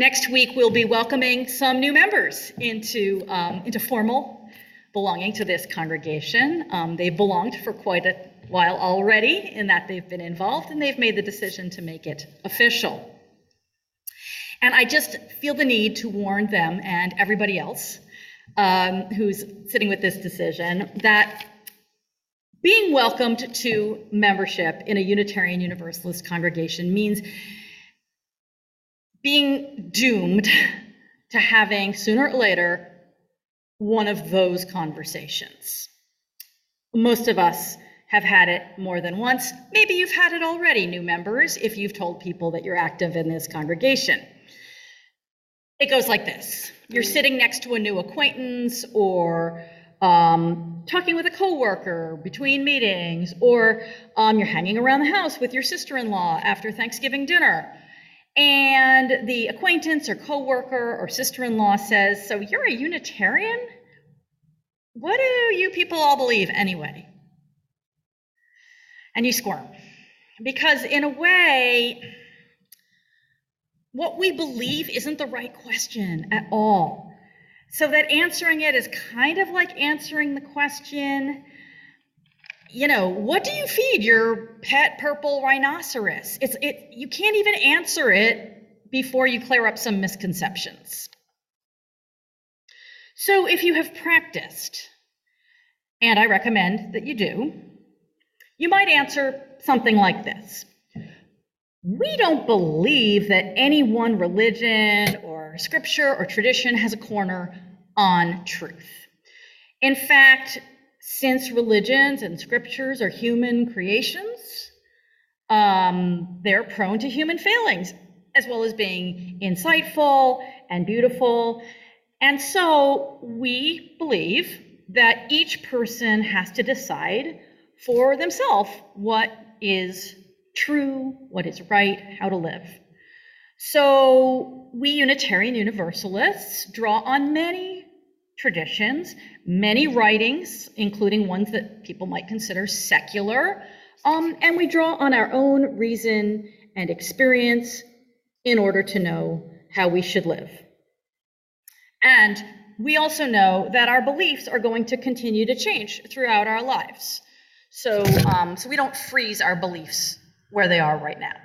Next week, we'll be welcoming some new members into, um, into formal belonging to this congregation. Um, they've belonged for quite a while already in that they've been involved and they've made the decision to make it official. And I just feel the need to warn them and everybody else um, who's sitting with this decision that being welcomed to membership in a Unitarian Universalist congregation means being doomed to having sooner or later one of those conversations. Most of us have had it more than once. Maybe you've had it already, new members, if you've told people that you're active in this congregation. It goes like this you're sitting next to a new acquaintance or um, talking with a coworker between meetings, or um, you're hanging around the house with your sister-in-law after Thanksgiving dinner. And the acquaintance or coworker or sister-in-law says, "So you're a Unitarian? What do you people all believe anyway?" And you squirm. Because in a way, what we believe isn't the right question at all. So that answering it is kind of like answering the question, you know, what do you feed your pet purple rhinoceros? It's it you can't even answer it before you clear up some misconceptions. So if you have practiced, and I recommend that you do, you might answer something like this. We don't believe that any one religion or scripture or tradition has a corner on truth. In fact, since religions and scriptures are human creations, um, they're prone to human failings, as well as being insightful and beautiful. And so we believe that each person has to decide for themselves what is true, what is right, how to live. So we Unitarian Universalists draw on many traditions, many writings, including ones that people might consider secular, um, and we draw on our own reason and experience in order to know how we should live. And we also know that our beliefs are going to continue to change throughout our lives. So, um, so we don't freeze our beliefs where they are right now.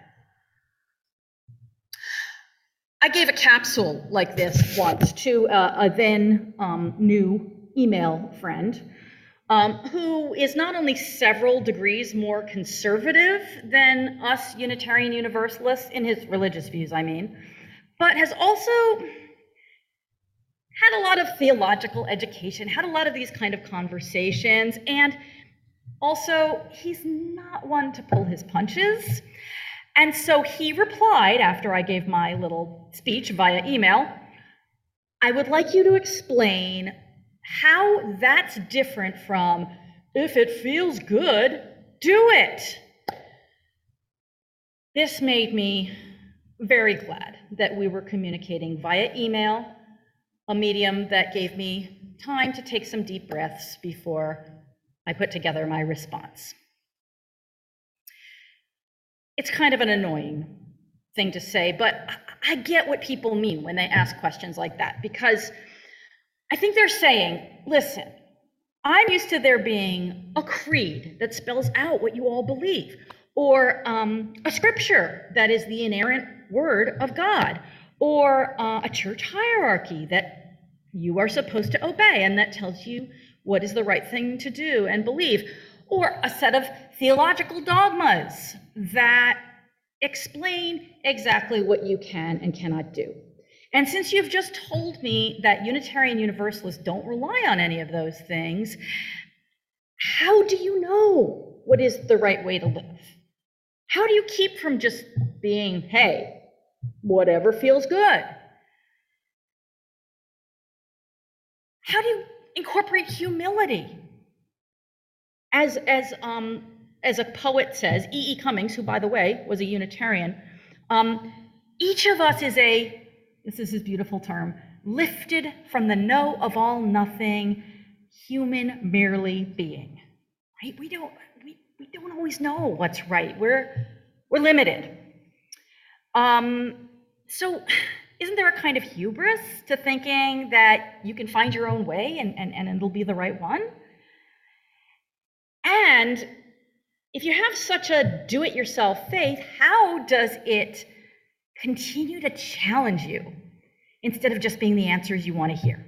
I gave a capsule like this once to a, then um, new email friend um, who is not only several degrees more conservative than us Unitarian Universalists in his religious views, I mean, but has also had a lot of theological education, had a lot of these kind of conversations, and also, he's not one to pull his punches. And so he replied after I gave my little speech via email I would like you to explain how that's different from if it feels good, do it. This made me very glad that we were communicating via email, a medium that gave me time to take some deep breaths before I put together my response. It's kind of an annoying thing to say, but I get what people mean when they ask questions like that because I think they're saying, listen, I'm used to there being a creed that spells out what you all believe, or um, a scripture that is the inerrant word of God, or uh, a church hierarchy that you are supposed to obey and that tells you what is the right thing to do and believe, or a set of theological dogmas that explain exactly what you can and cannot do. And since you've just told me that Unitarian Universalists don't rely on any of those things, how do you know what is the right way to live? How do you keep from just being, hey, whatever feels good? How do you incorporate humility. As, as, um, as a poet says, E. E. Cummings, who, by the way, was a Unitarian, um, each of us is a, this is his beautiful term, lifted from the no of all nothing, human merely being. Right? We don't, we, we don't always know what's right. We're, we're limited. Um, so isn't there a kind of hubris to thinking that you can find your own way and, and, and it'll be the right one? And if you have such a do it yourself faith, how does it continue to challenge you instead of just being the answers you want to hear?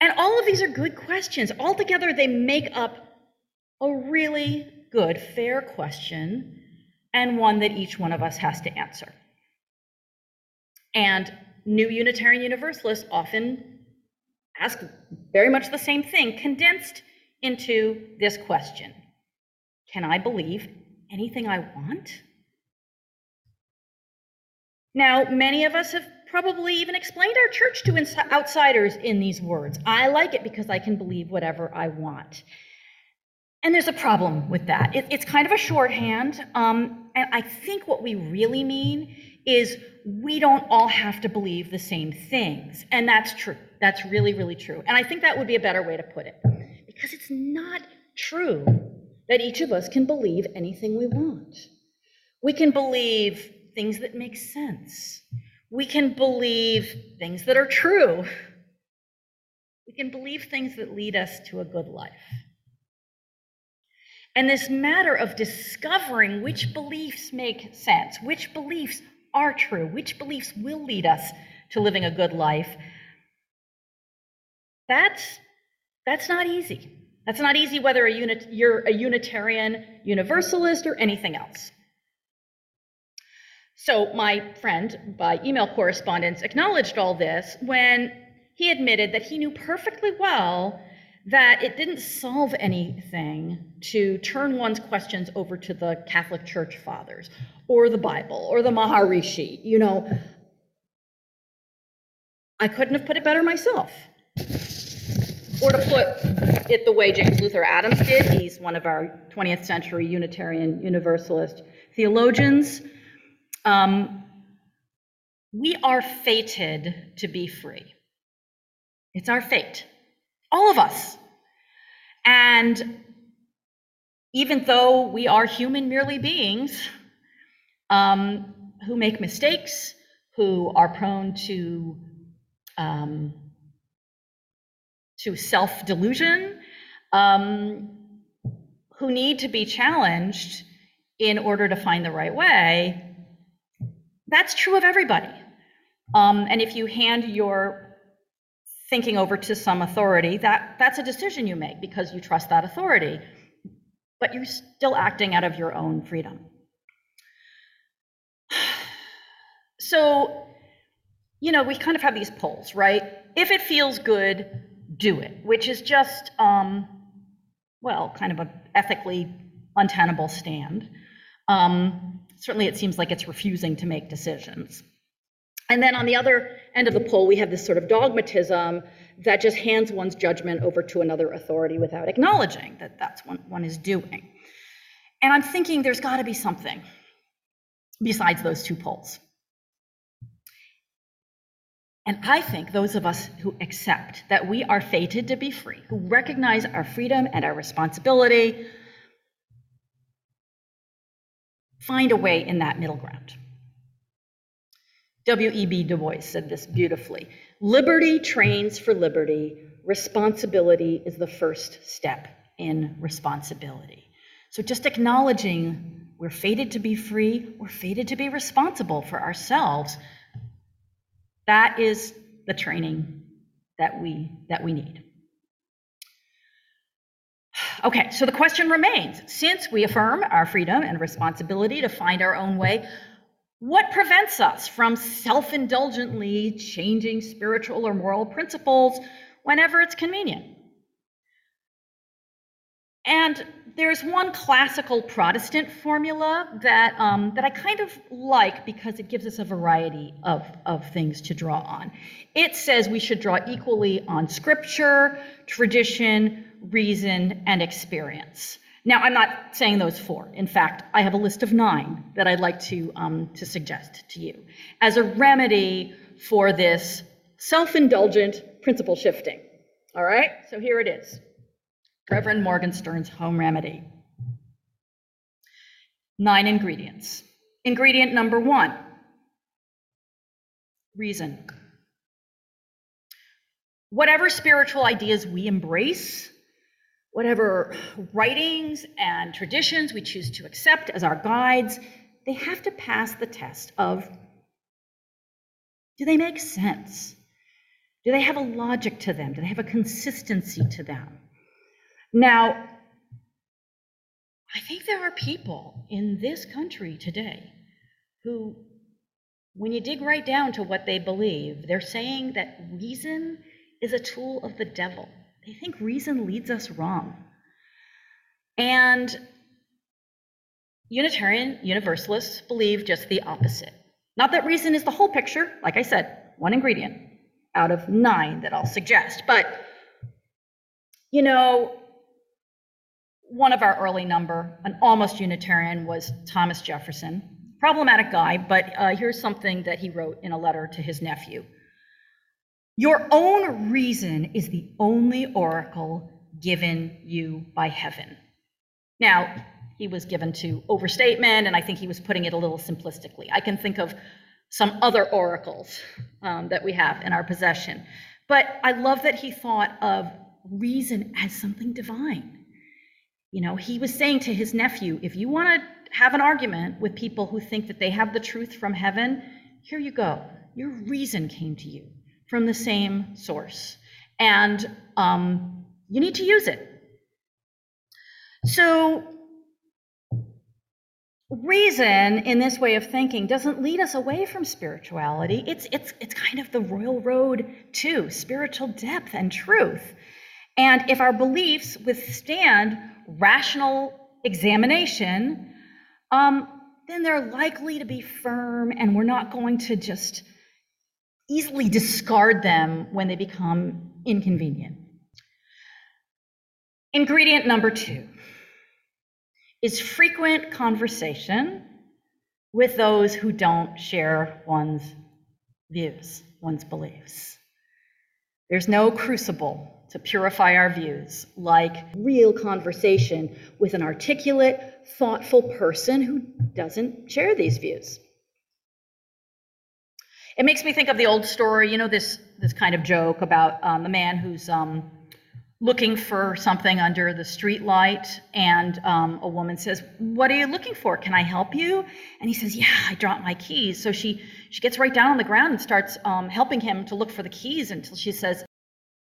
And all of these are good questions. Altogether, they make up a really good, fair question and one that each one of us has to answer. And new Unitarian Universalists often ask very much the same thing, condensed into this question Can I believe anything I want? Now, many of us have probably even explained our church to outsiders in these words. I like it because I can believe whatever I want. And there's a problem with that. It, it's kind of a shorthand. Um, and I think what we really mean is we don't all have to believe the same things. And that's true. That's really, really true. And I think that would be a better way to put it. Because it's not true that each of us can believe anything we want. We can believe things that make sense. We can believe things that are true. We can believe things that lead us to a good life. And this matter of discovering which beliefs make sense, which beliefs are true, which beliefs will lead us to living a good life, that's, that's not easy. That's not easy whether a unit, you're a Unitarian Universalist or anything else. So, my friend, by email correspondence, acknowledged all this when he admitted that he knew perfectly well that it didn't solve anything to turn one's questions over to the Catholic Church fathers or the Bible or the Maharishi. You know, I couldn't have put it better myself. Or to put it the way James Luther Adams did, he's one of our 20th century Unitarian Universalist theologians. Um, we are fated to be free. It's our fate. All of us. And even though we are human merely beings um, who make mistakes, who are prone to um, to self delusion, um, who need to be challenged in order to find the right way, that's true of everybody. Um, and if you hand your thinking over to some authority, that, that's a decision you make because you trust that authority, but you're still acting out of your own freedom. So, you know, we kind of have these poles, right? If it feels good, do it, which is just, um, well, kind of an ethically untenable stand. Um, certainly, it seems like it's refusing to make decisions. And then on the other end of the pole, we have this sort of dogmatism that just hands one's judgment over to another authority without acknowledging that that's what one is doing. And I'm thinking there's got to be something besides those two poles. And I think those of us who accept that we are fated to be free, who recognize our freedom and our responsibility, find a way in that middle ground. W.E.B. Du Bois said this beautifully Liberty trains for liberty, responsibility is the first step in responsibility. So just acknowledging we're fated to be free, we're fated to be responsible for ourselves. That is the training that we that we need. Okay, so the question remains since we affirm our freedom and responsibility to find our own way, what prevents us from self indulgently changing spiritual or moral principles whenever it's convenient? And there's one classical Protestant formula that, um, that I kind of like because it gives us a variety of, of things to draw on. It says we should draw equally on scripture, tradition, reason, and experience. Now, I'm not saying those four. In fact, I have a list of nine that I'd like to, um, to suggest to you as a remedy for this self indulgent principle shifting. All right, so here it is Reverend Morgenstern's home remedy. Nine ingredients. Ingredient number one reason. Whatever spiritual ideas we embrace, whatever writings and traditions we choose to accept as our guides, they have to pass the test of do they make sense? Do they have a logic to them? Do they have a consistency to them? Now, I think there are people in this country today who, when you dig right down to what they believe, they're saying that reason is a tool of the devil. They think reason leads us wrong. And Unitarian Universalists believe just the opposite. Not that reason is the whole picture, like I said, one ingredient out of nine that I'll suggest. But, you know, one of our early number, an almost Unitarian, was Thomas Jefferson. Problematic guy, but uh, here's something that he wrote in a letter to his nephew. Your own reason is the only oracle given you by heaven. Now, he was given to overstatement, and I think he was putting it a little simplistically. I can think of some other oracles um, that we have in our possession. But I love that he thought of reason as something divine. You know, he was saying to his nephew, if you want to have an argument with people who think that they have the truth from heaven, here you go. Your reason came to you from the same source. And um, you need to use it. So, reason in this way of thinking doesn't lead us away from spirituality. It's, it's, it's kind of the royal road to spiritual depth and truth. And if our beliefs withstand rational examination, um, then they're likely to be firm and we're not going to just easily discard them when they become inconvenient. Ingredient number two is frequent conversation with those who don't share one's views, one's beliefs. There's no crucible to purify our views like real conversation with an articulate, thoughtful person who doesn't share these views. It makes me think of the old story, you know, this this kind of joke about um, the man who's um, looking for something under the street light, and um, a woman says, "What are you looking for? Can I help you?" And he says, "Yeah, I dropped my keys." So she she gets right down on the ground and starts um, helping him to look for the keys until she says,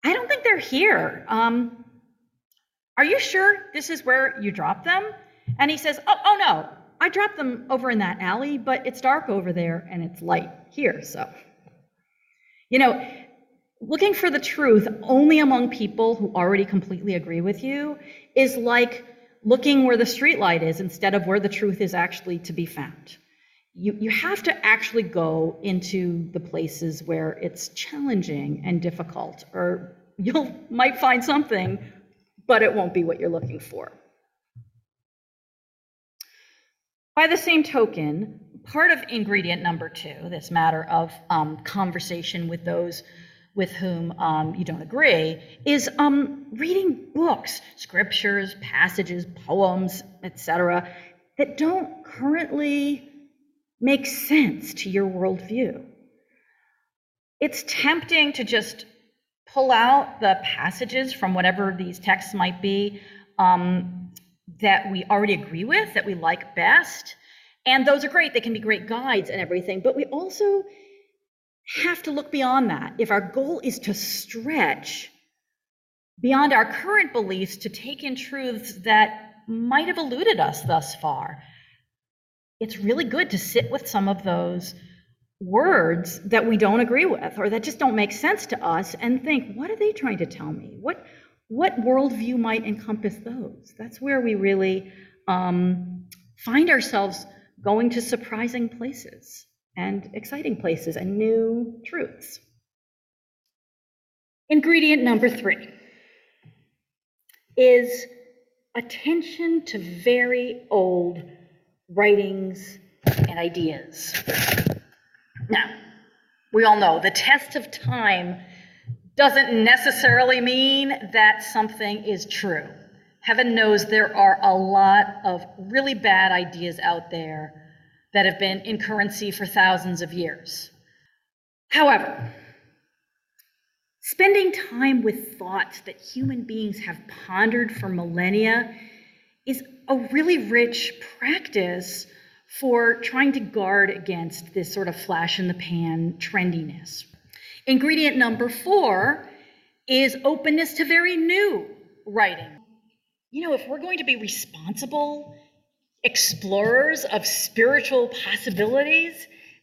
"I don't think they're here. Um, are you sure this is where you dropped them?" And he says, "Oh, oh no, I dropped them over in that alley, but it's dark over there and it's light here." So, you know, looking for the truth only among people who already completely agree with you is like looking where the streetlight is instead of where the truth is actually to be found. You, you have to actually go into the places where it's challenging and difficult, or you might find something, but it won't be what you're looking for. By the same token, part of ingredient number two, this matter of um, conversation with those with whom um, you don't agree is um, reading books, scriptures, passages, poems, etc., that don't currently make sense to your worldview. It's tempting to just pull out the passages from whatever these texts might be um, that we already agree with, that we like best. And those are great, they can be great guides and everything, but we also have to look beyond that. If our goal is to stretch beyond our current beliefs to take in truths that might have eluded us thus far, it's really good to sit with some of those words that we don't agree with or that just don't make sense to us and think, what are they trying to tell me? What what worldview might encompass those? That's where we really um, find ourselves going to surprising places and exciting places and new truths. Ingredient number three is attention to very old writings and ideas. Now, we all know the test of time doesn't necessarily mean that something is true. Heaven knows there are a lot of really bad ideas out there that have been in currency for thousands of years. However, spending time with thoughts that human beings have pondered for millennia is a really rich practice for trying to guard against this sort of flash in the pan trendiness. Ingredient number four is openness to very new writing. You know, if we're going to be responsible explorers of spiritual possibilities,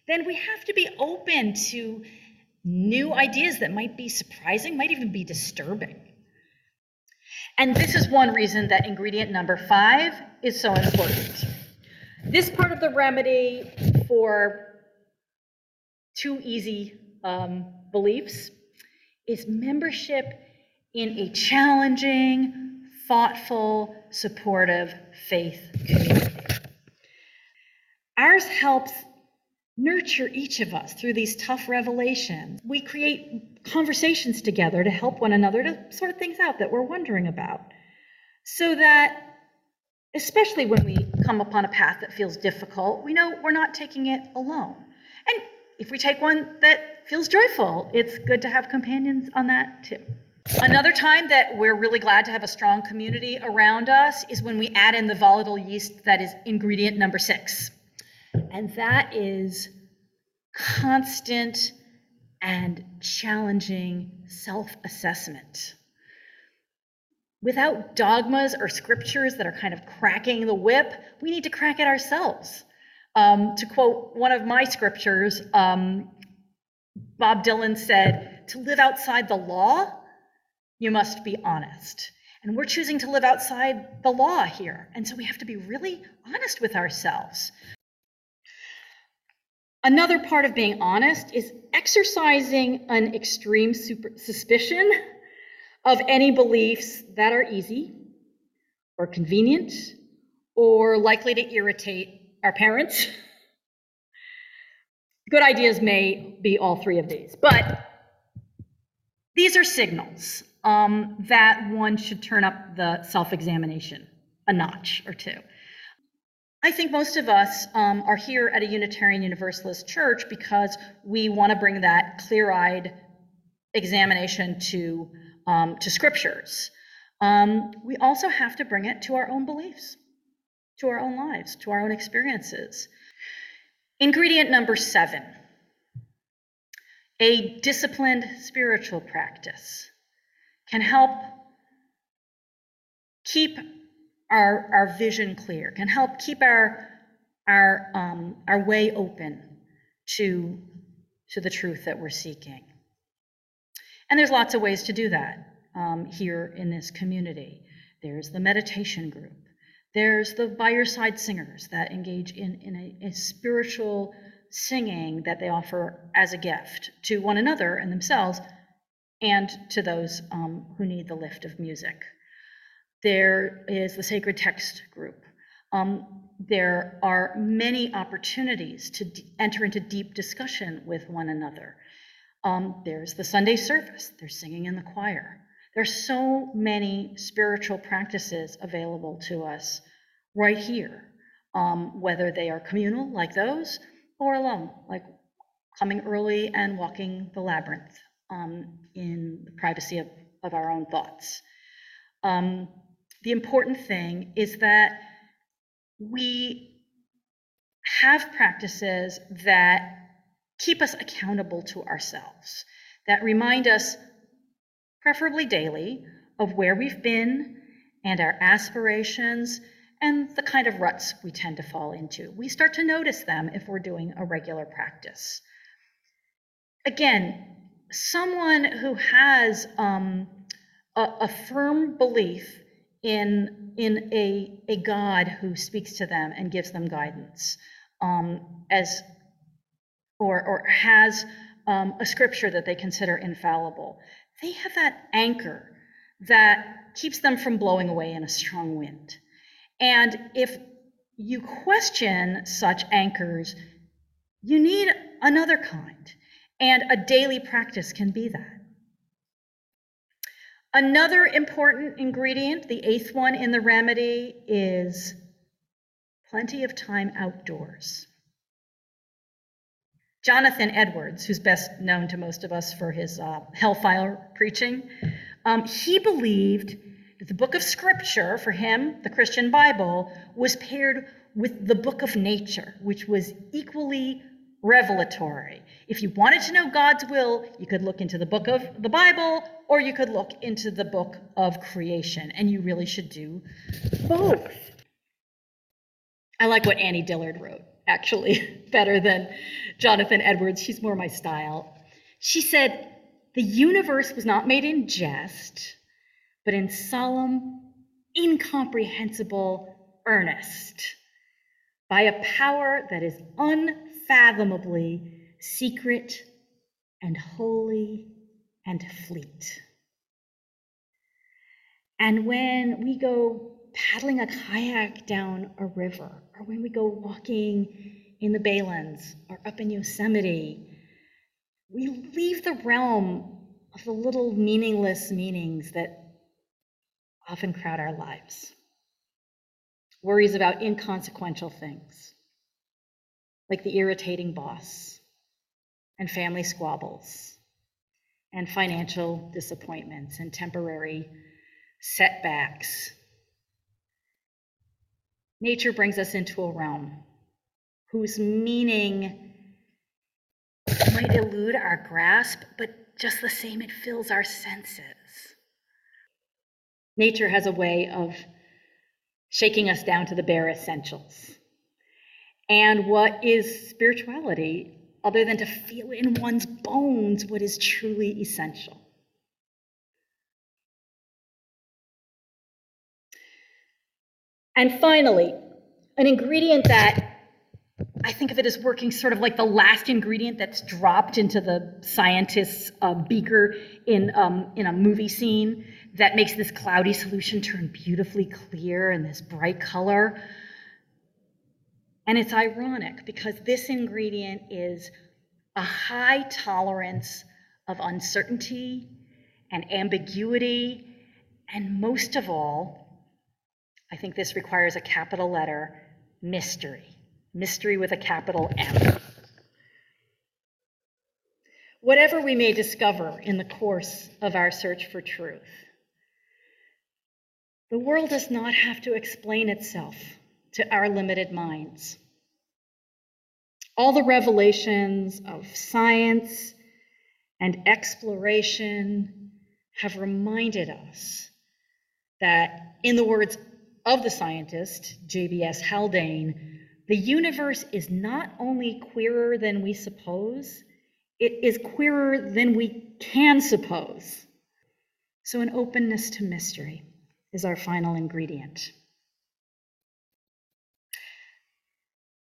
then we have to be open to new ideas that might be surprising, might even be disturbing. And this is one reason that ingredient number five is so important. This part of the remedy for too easy um, beliefs is membership in a challenging, thoughtful, supportive faith community. Ours helps nurture each of us through these tough revelations. We create conversations together to help one another to sort things out that we're wondering about. So that, especially when we come upon a path that feels difficult, we know we're not taking it alone. And if we take one that feels joyful, it's good to have companions on that too. Another time that we're really glad to have a strong community around us is when we add in the volatile yeast that is ingredient number six. And that is constant and challenging self assessment. Without dogmas or scriptures that are kind of cracking the whip, we need to crack it ourselves. Um, to quote one of my scriptures, um, Bob Dylan said, To live outside the law, you must be honest. And we're choosing to live outside the law here. And so we have to be really honest with ourselves. Another part of being honest is exercising an extreme super- suspicion of any beliefs that are easy or convenient or likely to irritate our parents. Good ideas may be all three of these, but these are signals um, that one should turn up the self examination a notch or two. I think most of us um, are here at a Unitarian Universalist church because we want to bring that clear eyed examination to, um, to scriptures. Um, we also have to bring it to our own beliefs, to our own lives, to our own experiences. Ingredient number seven a disciplined spiritual practice can help keep our, our vision clear, can help keep our, our, um, our way open to, to the truth that we're seeking. And there's lots of ways to do that um, here in this community. There's the meditation group. There's the by your side singers that engage in, in a, a spiritual singing that they offer as a gift to one another and themselves and to those um, who need the lift of music. There is the sacred text group. Um, there are many opportunities to d- enter into deep discussion with one another. Um, there's the Sunday service, there's singing in the choir. There's so many spiritual practices available to us right here, um, whether they are communal, like those, or alone, like coming early and walking the labyrinth um, in the privacy of, of our own thoughts. Um, the important thing is that we have practices that keep us accountable to ourselves, that remind us, preferably daily, of where we've been and our aspirations and the kind of ruts we tend to fall into. We start to notice them if we're doing a regular practice. Again, someone who has um, a, a firm belief in, in a, a God who speaks to them and gives them guidance, um, as, or, or has um, a scripture that they consider infallible. They have that anchor that keeps them from blowing away in a strong wind. And if you question such anchors, you need another kind. And a daily practice can be that. Another important ingredient, the eighth one in the remedy, is plenty of time outdoors. Jonathan Edwards, who's best known to most of us for his uh, hellfire preaching, um, he believed that the book of scripture, for him, the Christian Bible, was paired with the book of nature, which was equally revelatory. If you wanted to know God's will, you could look into the book of the Bible or you could look into the book of creation, and you really should do both. I like what Annie Dillard wrote, actually, better than Jonathan Edwards. She's more my style. She said, The universe was not made in jest, but in solemn, incomprehensible earnest by a power that is unfathomably secret and holy and fleet. And when we go paddling a kayak down a river, or when we go walking in the Baylands or up in Yosemite, we leave the realm of the little meaningless meanings that often crowd our lives. Worries about inconsequential things, like the irritating boss and family squabbles and financial disappointments and temporary setbacks. Nature brings us into a realm whose meaning might elude our grasp, but just the same, it fills our senses. Nature has a way of shaking us down to the bare essentials. And what is spirituality other than to feel in one's bones what is truly essential. And finally, an ingredient that I think of it as working sort of like the last ingredient that's dropped into the scientist's uh, beaker in, um, in a movie scene that makes this cloudy solution turn beautifully clear in this bright color. And it's ironic because this ingredient is a high tolerance of uncertainty and ambiguity. And most of all, I think this requires a capital letter mystery. Mystery with a capital M. Whatever we may discover in the course of our search for truth, the world does not have to explain itself to our limited minds. All the revelations of science and exploration have reminded us that, in the words of the scientist J.B.S. Haldane, the universe is not only queerer than we suppose, it is queerer than we can suppose. So, an openness to mystery is our final ingredient.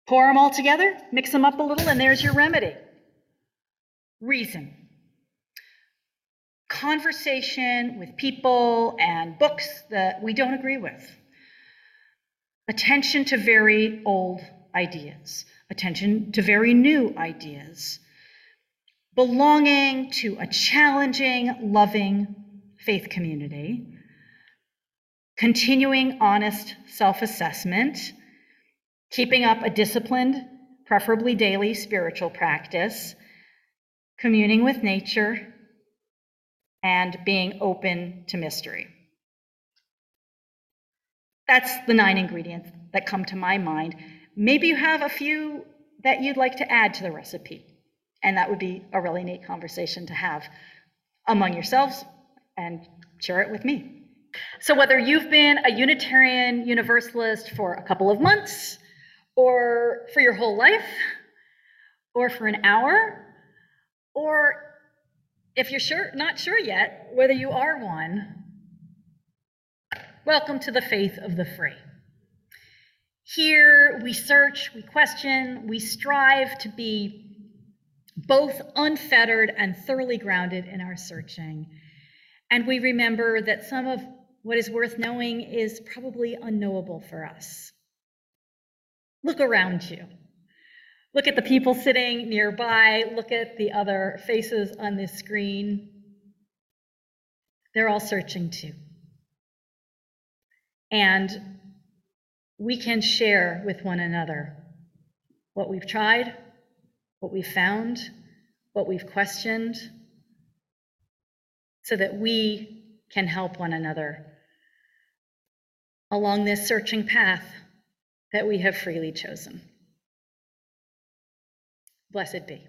Pour them all together, mix them up a little, and there's your remedy. Reason. Conversation with people and books that we don't agree with. Attention to very old ideas. Attention to very new ideas. Belonging to a challenging, loving faith community. Continuing honest self assessment keeping up a disciplined, preferably daily spiritual practice, communing with nature, and being open to mystery. That's the nine ingredients that come to my mind. Maybe you have a few that you'd like to add to the recipe, and that would be a really neat conversation to have among yourselves and share it with me. So, whether you've been a Unitarian Universalist for a couple of months, or for your whole life, or for an hour, or if you're sure, not sure yet whether you are one, welcome to the faith of the free. Here we search, we question, we strive to be both unfettered and thoroughly grounded in our searching. And we remember that some of what is worth knowing is probably unknowable for us. Look around you. Look at the people sitting nearby. Look at the other faces on this screen. They're all searching too. And we can share with one another what we've tried, what we've found, what we've questioned, so that we can help one another along this searching path that we have freely chosen. Blessed be.